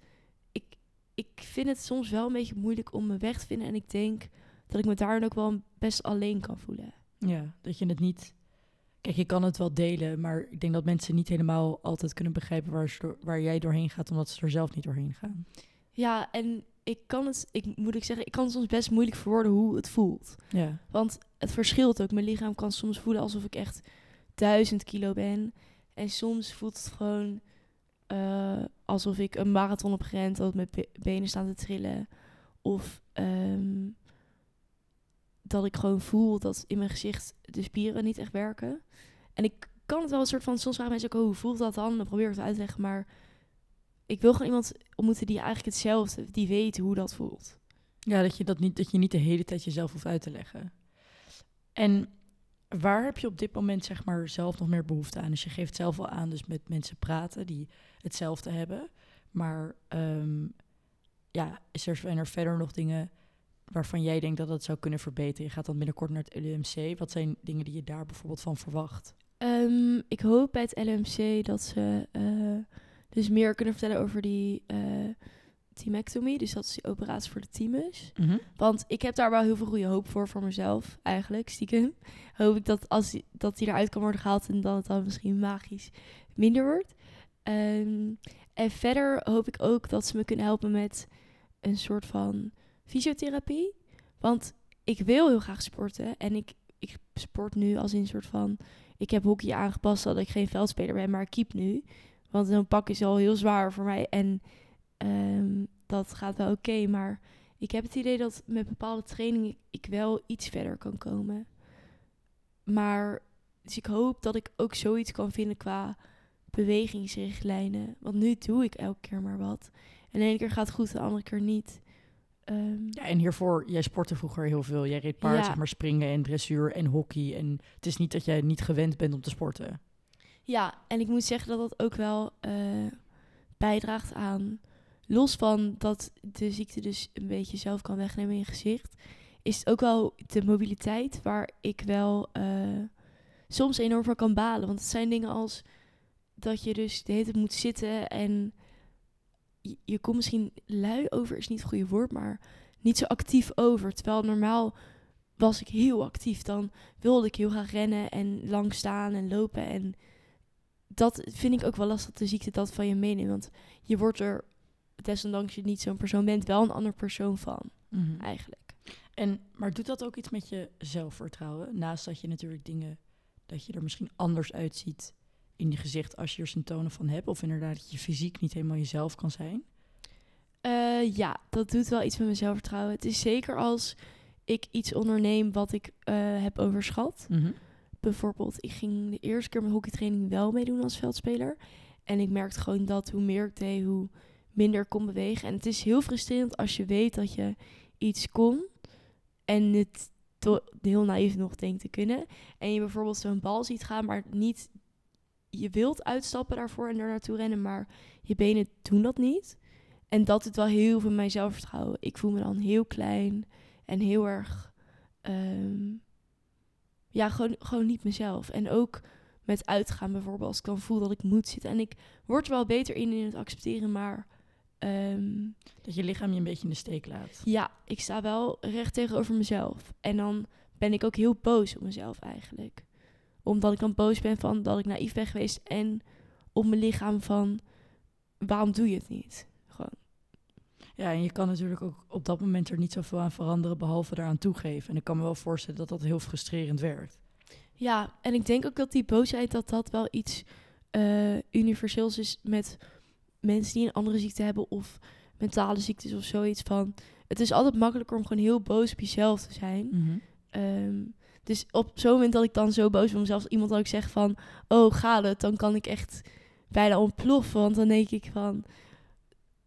[SPEAKER 2] ik vind het soms wel een beetje moeilijk om me weg te vinden. En ik denk dat ik me daar ook wel best alleen kan voelen.
[SPEAKER 1] Ja, dat je het niet... Kijk, je kan het wel delen, maar ik denk dat mensen niet helemaal altijd kunnen begrijpen waar, door- waar jij doorheen gaat, omdat ze er zelf niet doorheen gaan.
[SPEAKER 2] Ja, en ik kan het, ik moet ik zeggen, ik kan het soms best moeilijk verwoorden hoe het voelt.
[SPEAKER 1] Ja,
[SPEAKER 2] Want het verschilt ook. Mijn lichaam kan soms voelen alsof ik echt duizend kilo ben. En soms voelt het gewoon eh, alsof ik een marathon heb gerend, dat mijn be- benen staan te trillen. Of ehm, dat ik gewoon voel dat in mijn gezicht de spieren niet echt werken. En ik kan het wel een soort van, soms vragen mensen ook, oh, hoe voelt dat dan? Dan probeer ik het uit te leggen, maar ik wil gewoon iemand ontmoeten die eigenlijk hetzelfde, die weet hoe dat voelt.
[SPEAKER 1] ja dat, je dat, niet, dat je niet de hele tijd jezelf hoeft uit te leggen. En waar heb je op dit moment zeg maar zelf nog meer behoefte aan? Dus je geeft zelf wel aan, dus met mensen praten die hetzelfde hebben. Maar ehm, ja, is er, zijn er verder nog dingen waarvan jij denkt dat dat zou kunnen verbeteren? Je gaat dan binnenkort naar het LUMC. Wat zijn dingen die je daar bijvoorbeeld van verwacht?
[SPEAKER 2] Ehm, ik hoop bij het LMC dat ze eh, dus meer kunnen vertellen over die uh, thymectomie. Dus dat is die operatie voor de thymus. Want ik heb daar wel heel veel goede hoop voor, voor mezelf eigenlijk, stiekem. Hoop ik dat, als die, dat die eruit kan worden gehaald en dat het dan misschien magisch minder wordt. Ehm, en verder hoop ik ook dat ze me kunnen helpen met een soort van fysiotherapie. Want ik wil heel graag sporten en ik, ik sport nu als in een soort van... Ik heb hockey aangepast dat ik geen veldspeler ben, maar ik keep nu. Want zo'n pak is al heel zwaar voor mij en ehm, dat gaat wel oké. maar ik heb het idee dat met bepaalde trainingen ik wel iets verder kan komen. Maar dus ik hoop dat ik ook zoiets kan vinden qua bewegingsrichtlijnen. Want nu doe ik elke keer maar wat. En de ene keer gaat het goed, de andere keer niet. Ehm,
[SPEAKER 1] Ja, en hiervoor, jij sportte vroeger heel veel. Jij reed paard,
[SPEAKER 2] Ja.
[SPEAKER 1] zeg maar springen en dressuur en hockey. En het is niet dat jij niet gewend bent om te sporten.
[SPEAKER 2] Ja, en ik moet zeggen dat dat ook wel eh, bijdraagt aan. Los van dat de ziekte dus een beetje zelf kan wegnemen in je gezicht, is het ook wel de mobiliteit waar ik wel eh, soms enorm van kan balen. Want het zijn dingen als dat je dus de hele moet zitten en je, je komt misschien lui over, is niet het goede woord, maar niet zo actief over. Terwijl normaal was ik heel actief. Dan wilde ik heel graag rennen en lang staan en lopen en dat vind ik ook wel lastig dat de ziekte dat van je meeneemt. Want je wordt er, desondanks je niet zo'n persoon bent, wel een ander persoon van, eigenlijk.
[SPEAKER 1] En, maar doet dat ook iets met je zelfvertrouwen? Naast dat je natuurlijk dingen, dat je er misschien anders uitziet in je gezicht als je er symptomen van hebt. Of inderdaad dat je fysiek niet helemaal jezelf kan zijn.
[SPEAKER 2] Eh, ja, dat doet wel iets met mijn zelfvertrouwen. Het is zeker als ik iets onderneem wat ik eh, heb overschat. Bijvoorbeeld, ik ging de eerste keer mijn hockeytraining wel meedoen als veldspeler. En ik merkte gewoon dat hoe meer ik deed, hoe minder kon bewegen. En het is heel frustrerend als je weet dat je iets kon en het heel naïef nog denkt te kunnen. En je bijvoorbeeld zo'n bal ziet gaan, maar niet... Je wilt uitstappen daarvoor en er naartoe rennen, maar je benen doen dat niet. En dat doet wel heel veel mijn zelfvertrouwen. Ik voel me dan heel klein en heel erg... ehm, ja, gewoon, gewoon niet mezelf. En ook met uitgaan bijvoorbeeld, als ik dan voel dat ik moet zitten. En ik word er wel beter in in het accepteren, maar ehm,
[SPEAKER 1] Dat je lichaam je een beetje in de steek laat.
[SPEAKER 2] ja, ik sta wel recht tegenover mezelf. En dan ben ik ook heel boos op mezelf eigenlijk. Omdat ik dan boos ben van dat ik naïef ben geweest en op mijn lichaam van waarom doe je het niet? Gewoon.
[SPEAKER 1] Ja, en je kan natuurlijk ook op dat moment er niet zoveel aan veranderen, behalve eraan toegeven. En ik kan me wel voorstellen dat dat heel frustrerend werkt.
[SPEAKER 2] Ja, en ik denk ook dat die boosheid, dat dat wel iets eh, universeels is met mensen die een andere ziekte hebben of mentale ziektes of zoiets van. Het is altijd makkelijker om gewoon heel boos op jezelf te zijn. Ehm, dus op zo'n moment dat ik dan zo boos ben op mezelf, als iemand dat ik zeg van, oh gaat het, dan kan ik echt bijna ontploffen. Want dan denk ik van,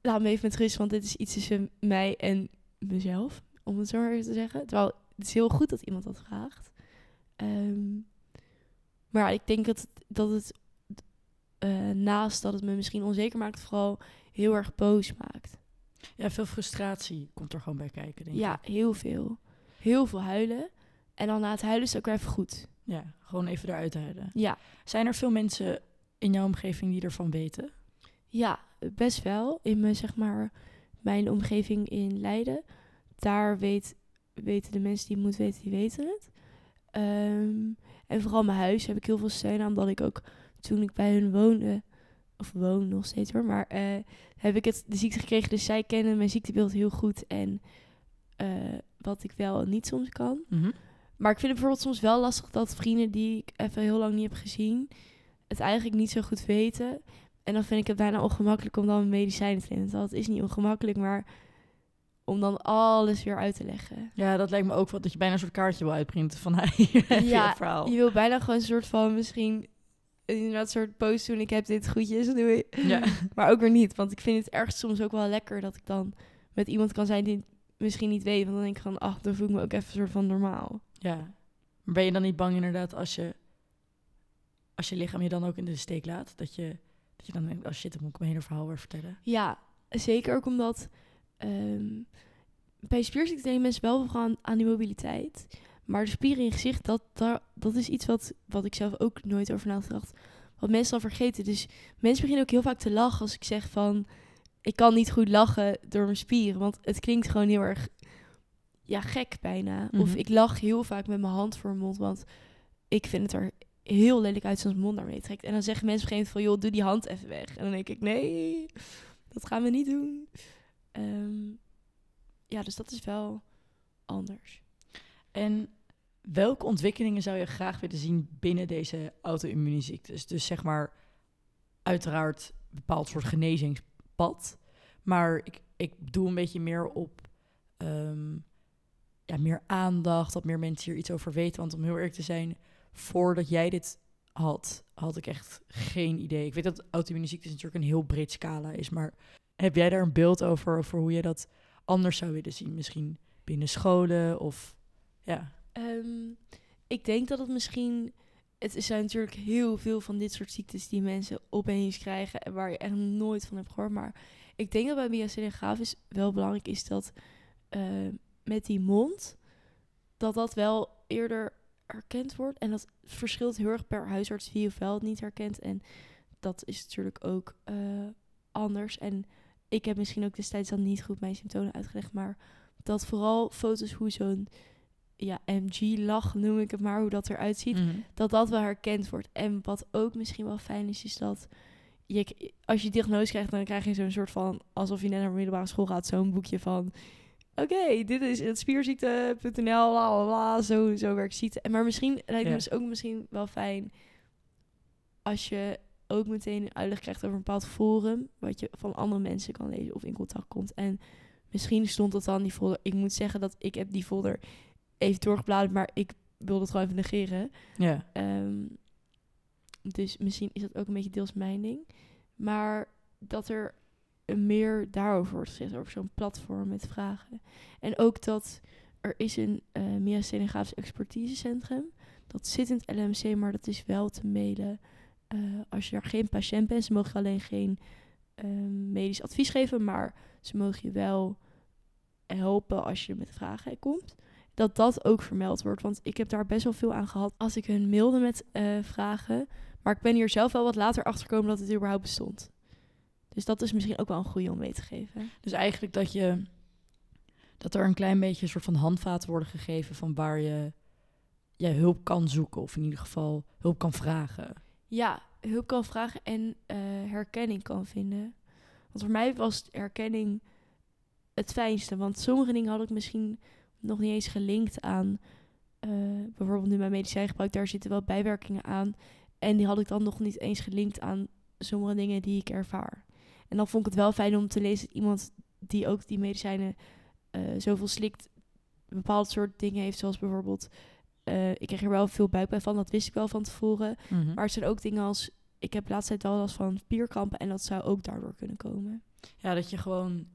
[SPEAKER 2] laat me even met rust, want dit is iets tussen mij en mezelf, om het zo maar even te zeggen. Terwijl het is heel goed dat iemand dat vraagt. Ehm, maar ik denk dat, dat het eh, naast dat het me misschien onzeker maakt, vooral heel erg boos maakt.
[SPEAKER 1] Ja, veel frustratie komt er gewoon bij kijken, denk
[SPEAKER 2] Ja,
[SPEAKER 1] ik.
[SPEAKER 2] heel veel. Heel veel huilen. En dan na het huilen is het ook weer even goed.
[SPEAKER 1] Ja, gewoon even eruit huilen.
[SPEAKER 2] Ja,
[SPEAKER 1] Zijn er veel mensen in jouw omgeving die ervan weten?
[SPEAKER 2] ja best wel. In mijn, zeg maar, mijn omgeving in Leiden. Daar weet, weten de mensen die het moeten weten, die weten het. Ehm, en vooral mijn huis heb ik heel veel steun aan. Omdat ik ook toen ik bij hun woonde... Of woon nog steeds hoor. Maar eh, heb ik het, de ziekte gekregen. Dus zij kennen mijn ziektebeeld heel goed. En eh, wat ik wel en niet soms kan. Maar ik vind het bijvoorbeeld soms wel lastig dat vrienden die ik even heel lang niet heb gezien, het eigenlijk niet zo goed weten. En dan vind ik het bijna ongemakkelijk om dan medicijnen te nemen. Het is niet ongemakkelijk, maar om dan alles weer uit te leggen.
[SPEAKER 1] Ja, dat lijkt me ook wel dat je bijna een soort kaartje wil uitprinten van hij je
[SPEAKER 2] Ja,
[SPEAKER 1] verhaal.
[SPEAKER 2] Je wil bijna gewoon een soort van misschien inderdaad soort post doen. Ik heb dit goedjes, doei.
[SPEAKER 1] Ja.
[SPEAKER 2] Maar ook weer niet, want ik vind het ergens soms ook wel lekker dat ik dan met iemand kan zijn die het misschien niet weet. Want dan denk ik van, ach, dan voel ik me ook even een soort van normaal.
[SPEAKER 1] ja. Maar ben je dan niet bang inderdaad als je, als je lichaam je dan ook in de steek laat? Dat je, dat je dan denkt, oh shit, dan moet ik mijn hele verhaal weer vertellen.
[SPEAKER 2] Ja, zeker ook omdat ehm, bij spierziekte denken mensen wel gaan aan die mobiliteit. Maar de spieren in je gezicht, dat, daar, dat is iets wat, wat ik zelf ook nooit over nagedacht. Wat mensen dan vergeten. Dus mensen beginnen ook heel vaak te lachen als ik zeg van... Ik kan niet goed lachen door mijn spieren. Want het klinkt gewoon heel erg ja, gek bijna. Of
[SPEAKER 1] Mhm.
[SPEAKER 2] ik lach heel vaak met mijn hand voor mijn mond. Want ik vind het er heel lelijk uit als mijn mond daarmee trekt. En dan zeggen mensen op een gegeven moment van... joh, doe die hand even weg. En dan denk ik, nee, dat gaan we niet doen. Ehm, ja, dus dat is wel anders.
[SPEAKER 1] En welke ontwikkelingen zou je graag willen zien binnen deze auto-immuunziektes? Dus zeg maar, uiteraard een bepaald soort genezingspad. Maar ik, ik doe een beetje meer op ehm, ja, meer aandacht, dat meer mensen hier iets over weten. Want om heel eerlijk te zijn, voordat jij dit had, had ik echt geen idee. Ik weet dat auto-immuunziektes natuurlijk een heel breed scala is, maar heb jij daar een beeld over, over hoe je dat anders zou willen zien? Misschien binnen scholen of ja.
[SPEAKER 2] Ehm, ik denk dat het misschien... Het zijn natuurlijk heel veel van dit soort ziektes die mensen opeens krijgen... en waar je echt nooit van hebt gehoord. Maar ik denk dat bij myasthenia gravis wel belangrijk is dat eh, met die mond... dat dat wel eerder herkend wordt. En dat verschilt heel erg per huisarts wie of wel het niet herkent. En dat is natuurlijk ook eh, anders. En ik heb misschien ook destijds dan niet goed mijn symptomen uitgelegd... maar dat vooral foto's hoe zo'n ja, MG-lach noem ik het maar, hoe dat eruit ziet,
[SPEAKER 1] Mhm.
[SPEAKER 2] dat dat wel herkend wordt. En wat ook misschien wel fijn is, is dat je, als je diagnose krijgt, dan krijg je zo'n soort van, alsof je net naar de middelbare school gaat, zo'n boekje van, oké, dit is het spierziekte.nl, la la la, zo, zo werkt ziekte. En maar misschien lijkt het
[SPEAKER 1] Ja.
[SPEAKER 2] me dus ook misschien wel fijn als je ook meteen een uitleg krijgt over een bepaald forum, wat je van andere mensen kan lezen of in contact komt. En misschien stond dat dan die folder. Ik moet zeggen dat ik heb die folder even doorgebladerd, maar ik wilde het gewoon even negeren.
[SPEAKER 1] Ja.
[SPEAKER 2] Ehm, dus misschien is dat ook een beetje deels mijn ding. Maar dat er meer daarover wordt gezegd, over zo'n platform met vragen. En ook dat er is een uh, myasthenia gravis expertisecentrum. Dat zit in het LMC, maar dat is wel te mailen eh, als je er geen patiënt bent. Ze mogen alleen geen ehm, medisch advies geven, maar ze mogen je wel helpen als je met vragen komt dat dat ook vermeld wordt. Want ik heb daar best wel veel aan gehad als ik hun mailde met eh, vragen. Maar ik ben hier zelf wel wat later achter gekomen dat het überhaupt bestond. Dus dat is misschien ook wel een goede om mee te geven.
[SPEAKER 1] Dus eigenlijk dat je dat er een klein beetje een soort van handvaten worden gegeven van waar je ja, hulp kan zoeken of in ieder geval hulp kan vragen.
[SPEAKER 2] Ja, hulp kan vragen en uh, herkenning kan vinden. Want voor mij was herkenning het fijnste. Want sommige dingen had ik misschien nog niet eens gelinkt aan. Uh, bijvoorbeeld nu mijn medicijngebruik, daar zitten wel bijwerkingen aan. En die had ik dan nog niet eens gelinkt aan sommige dingen die ik ervaar. En dan vond ik het wel fijn om te lezen dat iemand die ook die medicijnen uh, zoveel slikt, een bepaald soort dingen heeft, zoals bijvoorbeeld. Uh, ik kreeg er wel veel buikpijn van, dat wist ik wel van tevoren.
[SPEAKER 1] Mhm.
[SPEAKER 2] Maar het zijn ook dingen als. Ik heb laatst tijd wel last van spierkrampen en dat zou ook daardoor kunnen komen.
[SPEAKER 1] Ja, dat je gewoon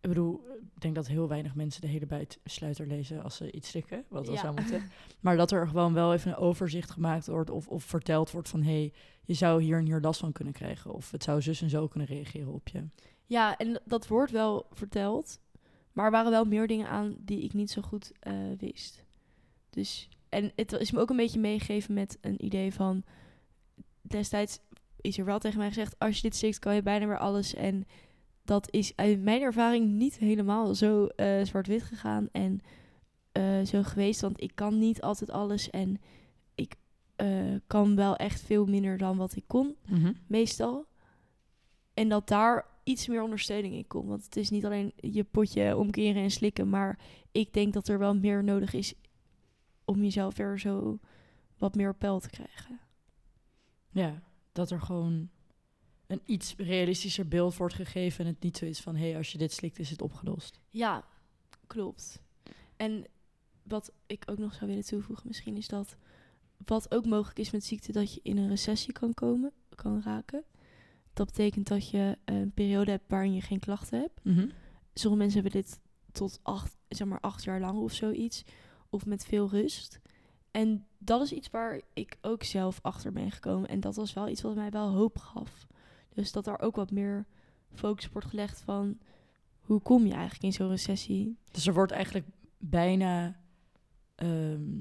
[SPEAKER 1] ik bedoel, ik denk dat heel weinig mensen de hele buitsluiter lezen als ze iets slikken, wat wel
[SPEAKER 2] Ja.
[SPEAKER 1] zou moeten. Maar dat er gewoon wel even een overzicht gemaakt wordt of, of verteld wordt van, hé, hey, je zou hier en hier last van kunnen krijgen. Of het zou zus en zo kunnen reageren op je.
[SPEAKER 2] Ja, en dat wordt wel verteld. Maar er waren wel meer dingen aan die ik niet zo goed eh, wist. Dus, en het is me ook een beetje meegegeven met een idee van... Destijds is er wel tegen mij gezegd... als je dit slikt, kan je bijna weer alles. En dat is uit mijn ervaring niet helemaal zo eh, zwart-wit gegaan. En eh, zo geweest, want ik kan niet altijd alles. En ik eh, kan wel echt veel minder dan wat ik kon meestal. En dat daar iets meer ondersteuning in komt. Want het is niet alleen je potje omkeren en slikken. Maar ik denk dat er wel meer nodig is om jezelf weer zo wat meer op peil te krijgen.
[SPEAKER 1] Ja, dat er gewoon een iets realistischer beeld wordt gegeven en het niet zo is van, hé, hey, als je dit slikt, is het opgelost.
[SPEAKER 2] Ja, klopt. En wat ik ook nog zou willen toevoegen misschien is dat... wat ook mogelijk is met ziekte, dat je in een recessie kan komen, kan raken. Dat betekent dat je een periode hebt waarin je geen klachten hebt. sommige mensen hebben dit tot acht, zeg maar acht jaar lang of zoiets. Of met veel rust. En dat is iets waar ik ook zelf achter ben gekomen. En dat was wel iets wat mij wel hoop gaf. Dus dat er ook wat meer focus wordt gelegd van... hoe kom je eigenlijk in zo'n recessie?
[SPEAKER 1] Dus er wordt eigenlijk bijna ehm,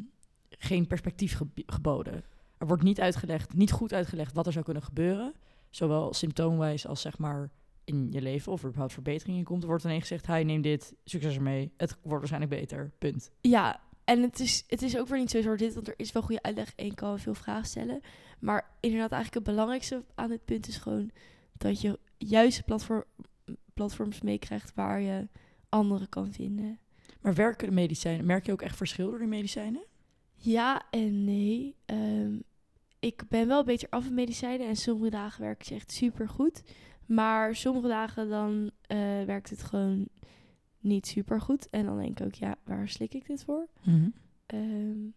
[SPEAKER 1] geen perspectief geb- geboden. Er wordt niet uitgelegd, niet goed uitgelegd wat er zou kunnen gebeuren. Zowel symptoomwijs als zeg maar in je leven of er überhaupt verbetering in komt. Er wordt alleen gezegd, hij neem dit, succes ermee. Het wordt waarschijnlijk beter, punt.
[SPEAKER 2] Ja, en het is, het is ook weer niet zo dit, want er is wel goede uitleg en je kan veel vragen stellen. Maar inderdaad, eigenlijk het belangrijkste aan dit punt is gewoon dat je juiste platform, platforms meekrijgt waar je anderen kan vinden.
[SPEAKER 1] Maar werken de medicijnen, merk je ook echt verschil door die medicijnen?
[SPEAKER 2] Ja en nee. Ehm, ik ben wel beter af met medicijnen en sommige dagen werkt ze echt super goed. Maar sommige dagen dan eh, werkt het gewoon niet super goed. En dan denk ik ook, ja, waar slik ik dit voor? Ehm,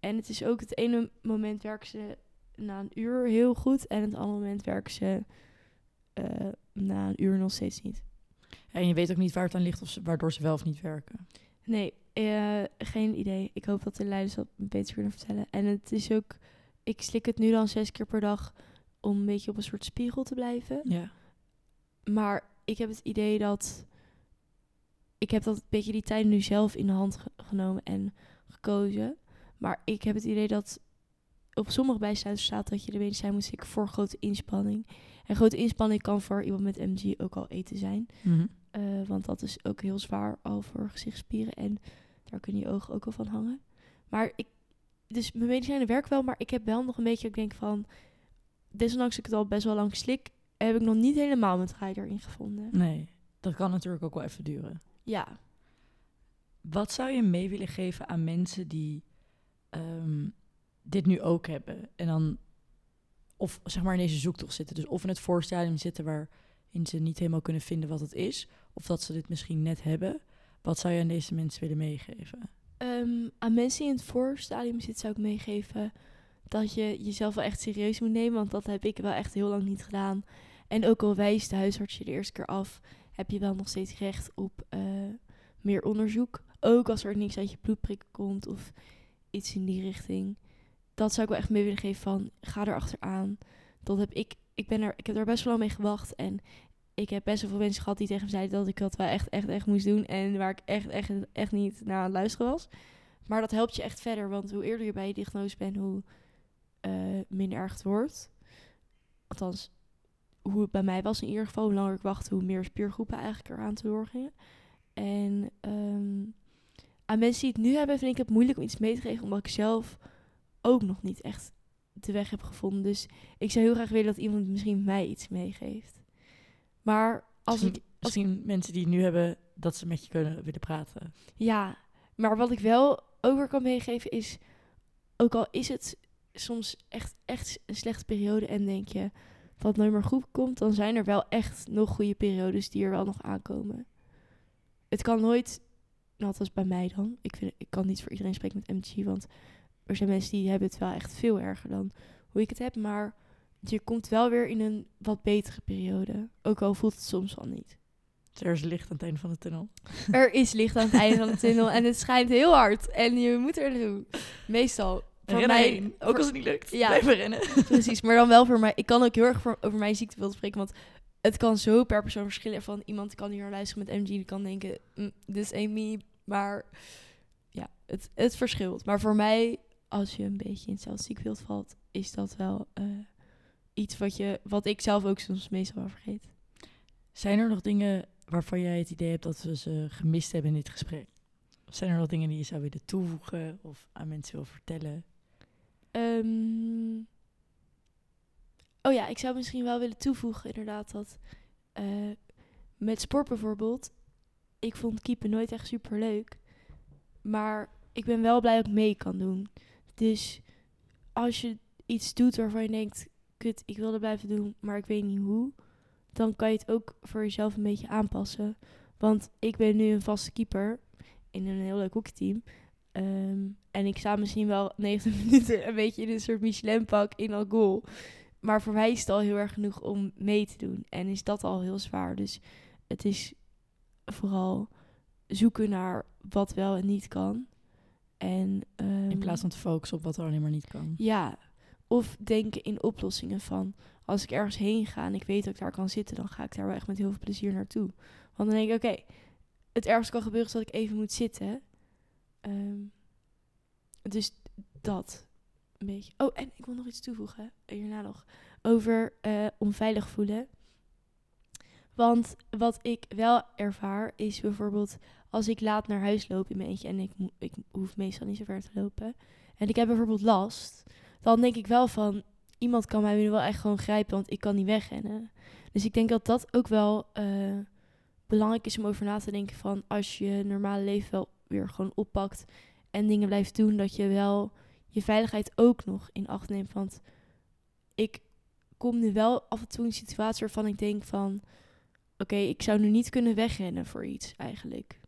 [SPEAKER 2] en het is ook het ene moment werken ze na een uur heel goed. En het andere moment werken ze eh, na een uur nog steeds niet.
[SPEAKER 1] En je weet ook niet waar het aan ligt of ze, waardoor ze wel of niet werken.
[SPEAKER 2] Nee, eh, geen idee. Ik hoop dat de leiders dat beter kunnen vertellen. En het is ook, ik slik het nu dan zes keer per dag om een beetje op een soort spiegel te blijven.
[SPEAKER 1] Ja.
[SPEAKER 2] Maar ik heb het idee dat ik heb dat een beetje die tijd nu zelf in de hand ge- genomen en gekozen. Maar ik heb het idee dat op sommige bijsluiters staat dat je de medicijn moet slikken voor grote inspanning. En grote inspanning kan voor iemand met MG ook al eten zijn. Eh, want dat is ook heel zwaar al voor gezichtsspieren. En daar kunnen je ogen ook al van hangen. Maar ik, dus mijn medicijnen werken wel, maar ik heb wel nog een beetje, ik denk van, desondanks ik het al best wel lang slik, heb ik nog niet helemaal mijn draai erin gevonden.
[SPEAKER 1] Nee, dat kan natuurlijk ook wel even duren.
[SPEAKER 2] Ja,
[SPEAKER 1] Wat zou je mee willen geven aan mensen die ehm, dit nu ook hebben? En dan, of zeg maar in deze zoektocht zitten. Dus of in het voorstadium zitten waarin ze niet helemaal kunnen vinden wat het is. Of dat ze dit misschien net hebben. Wat zou je aan deze mensen willen meegeven?
[SPEAKER 2] Ehm, aan mensen die in het voorstadium zitten zou ik meegeven dat je jezelf wel echt serieus moet nemen. Want dat heb ik wel echt heel lang niet gedaan. En ook al wijst de huisarts je de eerste keer af, heb je wel nog steeds recht op eh, meer onderzoek. Ook als er niks uit je bloedprik komt of iets in die richting. Dat zou ik wel echt mee willen geven van, ga er achteraan. Dat heb ik, ik, ben er, ik heb er best wel lang mee gewacht. En ik heb best wel veel mensen gehad die tegen me zeiden dat ik dat wel echt, echt, echt moest doen. En waar ik echt, echt, echt niet naar aan luisteren was. Maar dat helpt je echt verder. Want hoe eerder je bij je diagnose bent, hoe eh, minder erg het wordt. Althans, hoe het bij mij was in ieder geval. Hoe langer ik wachtte, hoe meer spiergroepen eigenlijk eraan te doorgingen. En ehm, aan mensen die het nu hebben, vind ik het moeilijk om iets mee te geven. Omdat ik zelf ook nog niet echt de weg heb gevonden. Dus ik zou heel graag willen dat iemand misschien mij iets meegeeft. Maar als ik
[SPEAKER 1] misschien, misschien mensen die het nu hebben, dat ze met je kunnen willen praten.
[SPEAKER 2] Ja, maar wat ik wel over kan meegeven is, ook al is het soms echt, echt een slechte periode en denk je het nooit meer goed komt, dan zijn er wel echt nog goede periodes die er wel nog aankomen. Het kan nooit, nou dat is bij mij dan, ik, vind, ik kan niet voor iedereen spreken met MG, want er zijn mensen die hebben het wel echt veel erger dan hoe ik het heb, maar je komt wel weer in een wat betere periode, ook al voelt het soms al niet.
[SPEAKER 1] Er is licht aan het einde van de tunnel.
[SPEAKER 2] Er is licht aan het einde van de tunnel en het schijnt heel hard. En je moet er naartoe. Meestal. Voor
[SPEAKER 1] Rennen
[SPEAKER 2] mij,
[SPEAKER 1] heen. Ook
[SPEAKER 2] voor-
[SPEAKER 1] als het niet lukt.
[SPEAKER 2] Ja.
[SPEAKER 1] Blijven rennen.
[SPEAKER 2] Precies, maar dan wel voor mij. Ik kan ook heel erg voor, over mijn ziektebeeld spreken, want het kan zo per persoon verschillen. Van iemand kan hier naar luisteren met MG, die kan denken, mm, this ain't me. Maar ja, het, het verschilt. Maar voor mij, als je een beetje in hetzelfde ziektebeeld valt, is dat wel eh, iets wat, je, wat ik zelf ook soms meestal wel vergeet.
[SPEAKER 1] Zijn er nog dingen waarvan jij het idee hebt dat we ze gemist hebben in dit gesprek? Of zijn er nog dingen die je zou willen toevoegen of aan mensen wil vertellen?
[SPEAKER 2] Ehm, oh ja, ik zou misschien wel willen toevoegen inderdaad dat eh, met sport bijvoorbeeld, ik vond keepen nooit echt super leuk, maar ik ben wel blij dat ik mee kan doen. Dus als je iets doet waarvan je denkt, kut, ik wil er blijven doen, maar ik weet niet hoe, dan kan je het ook voor jezelf een beetje aanpassen. Want ik ben nu een vaste keeper in een heel leuk hockeyteam. Ehm, en ik sta misschien wel 90 minuten een beetje in een soort Michelin-pak in al goal. Maar voor mij is het al heel erg genoeg om mee te doen. En is dat al heel zwaar. Dus het is vooral zoeken naar wat wel en niet kan. En,
[SPEAKER 1] In
[SPEAKER 2] ehm,
[SPEAKER 1] plaats van te focussen op wat er alleen maar niet kan.
[SPEAKER 2] ja, of denken in oplossingen van... als ik ergens heen ga en ik weet dat ik daar kan zitten... dan ga ik daar wel echt met heel veel plezier naartoe. Want dan denk ik, oké, het ergste kan gebeuren... is dat ik even moet zitten. Ehm, dus dat, een beetje. Oh, en ik wil nog iets toevoegen, hierna nog. Over eh, onveilig voelen. Want wat ik wel ervaar is bijvoorbeeld... als ik laat naar huis loop in mijn eentje... en ik, ik hoef meestal niet zo ver te lopen... en ik heb bijvoorbeeld last dan denk ik wel van iemand kan mij nu wel echt gewoon grijpen, want ik kan niet wegrennen. Dus ik denk dat dat ook wel eh, belangrijk is om over na te denken van als je normale leven wel weer gewoon oppakt en dingen blijft doen, dat je wel je veiligheid ook nog in acht neemt. Want ik kom nu wel af en toe in een situatie waarvan ik denk van oké, ik zou nu niet kunnen wegrennen voor iets eigenlijk.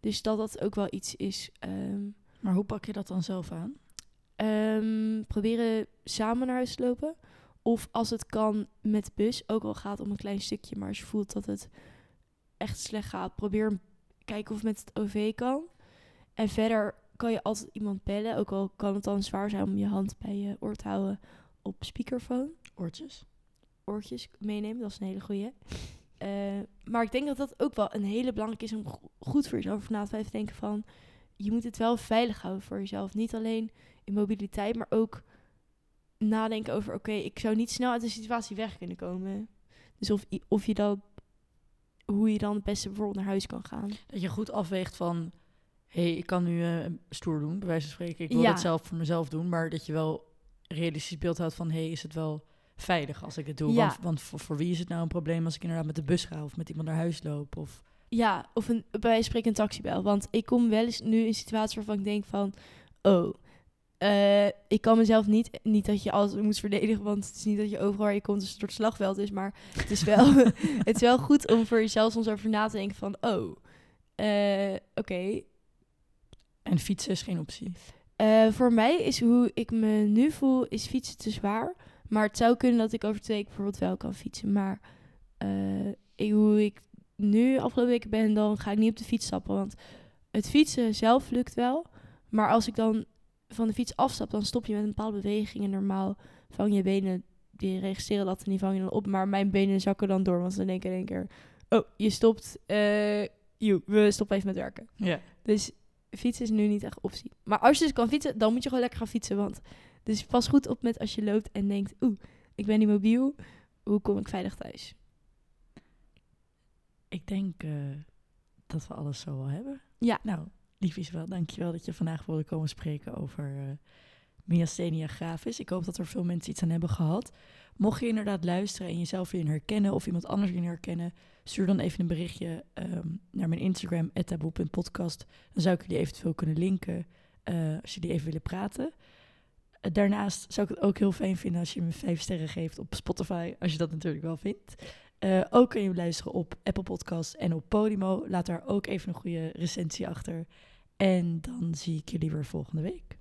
[SPEAKER 2] Dus dat dat ook wel iets is. ehm,
[SPEAKER 1] Maar hoe pak je dat dan zelf aan?
[SPEAKER 2] Ehm, proberen samen naar huis te lopen. Of als het kan met de bus, ook al gaat het om een klein stukje, maar als je voelt dat het echt slecht gaat, probeer kijken of het met het OV kan. En verder kan je altijd iemand bellen, ook al kan het dan zwaar zijn om je hand bij je oor te houden op speakerphone.
[SPEAKER 1] Oortjes?
[SPEAKER 2] Oortjes meenemen, dat is een hele goeie. Eh, maar ik denk dat dat ook wel een hele belangrijke is om go- goed voor jezelf na te blijven denken van... Je moet het wel veilig houden voor jezelf. Niet alleen in mobiliteit, maar ook nadenken over... Oké, ik zou niet snel uit de situatie weg kunnen komen. Dus of, of je dan... Hoe je dan het beste bijvoorbeeld naar huis kan gaan.
[SPEAKER 1] Dat je goed afweegt van... hé, hey, ik kan nu eh, stoer doen, bij wijze van spreken. Ik wil
[SPEAKER 2] Ja.
[SPEAKER 1] het zelf voor mezelf doen. Maar dat je wel realistisch beeld houdt van... hé, hey, is het wel veilig als ik het doe?
[SPEAKER 2] Ja.
[SPEAKER 1] Want, want voor, voor wie is het nou een probleem als ik inderdaad met de bus ga... of met iemand naar huis loop? Of...
[SPEAKER 2] Ja, of een, bij wijze van spreken een taxibel. Want ik kom wel eens nu in situaties waarvan ik denk van... Oh, eh, ik kan mezelf niet... Niet dat je alles moet verdedigen, want het is niet dat je overal waar je komt een soort slagveld is. Maar het is wel, het is wel goed om voor jezelf soms over na te denken van... Oh, eh, oké.
[SPEAKER 1] En fietsen is geen optie.
[SPEAKER 2] Eh, voor mij is hoe ik me nu voel, is fietsen te zwaar. Maar het zou kunnen dat ik over twee weken bijvoorbeeld wel kan fietsen. Maar eh, ik, hoe ik nu afgelopen weken ben, dan ga ik niet op de fiets stappen. Want het fietsen zelf lukt wel. Maar als ik dan van de fiets afstap, dan stop je met een bepaalde beweging. En normaal vang je benen, die registreren dat en die vang je dan op. Maar mijn benen zakken dan door. Want dan denk ik in één keer, oh, je stopt, eh we stoppen even met werken.
[SPEAKER 1] Ja.
[SPEAKER 2] Dus fietsen is nu niet echt optie. Maar als je dus kan fietsen, dan moet je gewoon lekker gaan fietsen. Want dus pas goed op met als je loopt en denkt, oeh, ik ben niet mobiel. Hoe kom ik veilig thuis?
[SPEAKER 1] Ik denk eh, dat we alles zo wel hebben.
[SPEAKER 2] Ja.
[SPEAKER 1] Nou, lief Isabel, dankjewel dat je vandaag wilde komen spreken over eh myasthenia gravis. Ik hoop dat er veel mensen iets aan hebben gehad. Mocht je inderdaad luisteren en jezelf hierin herkennen of iemand anders hierin herkennen, stuur dan even een berichtje ehm, naar mijn Instagram, taboe.podcast. Dan zou ik jullie eventueel kunnen linken eh, als jullie even willen praten. Eh, daarnaast zou ik het ook heel fijn vinden als je me vijf sterren geeft op Spotify, als je dat natuurlijk wel vindt. Eh, ook kun je luisteren op Apple Podcasts en op Podimo. Laat daar ook even een goede recensie achter. En dan zie ik jullie weer volgende week.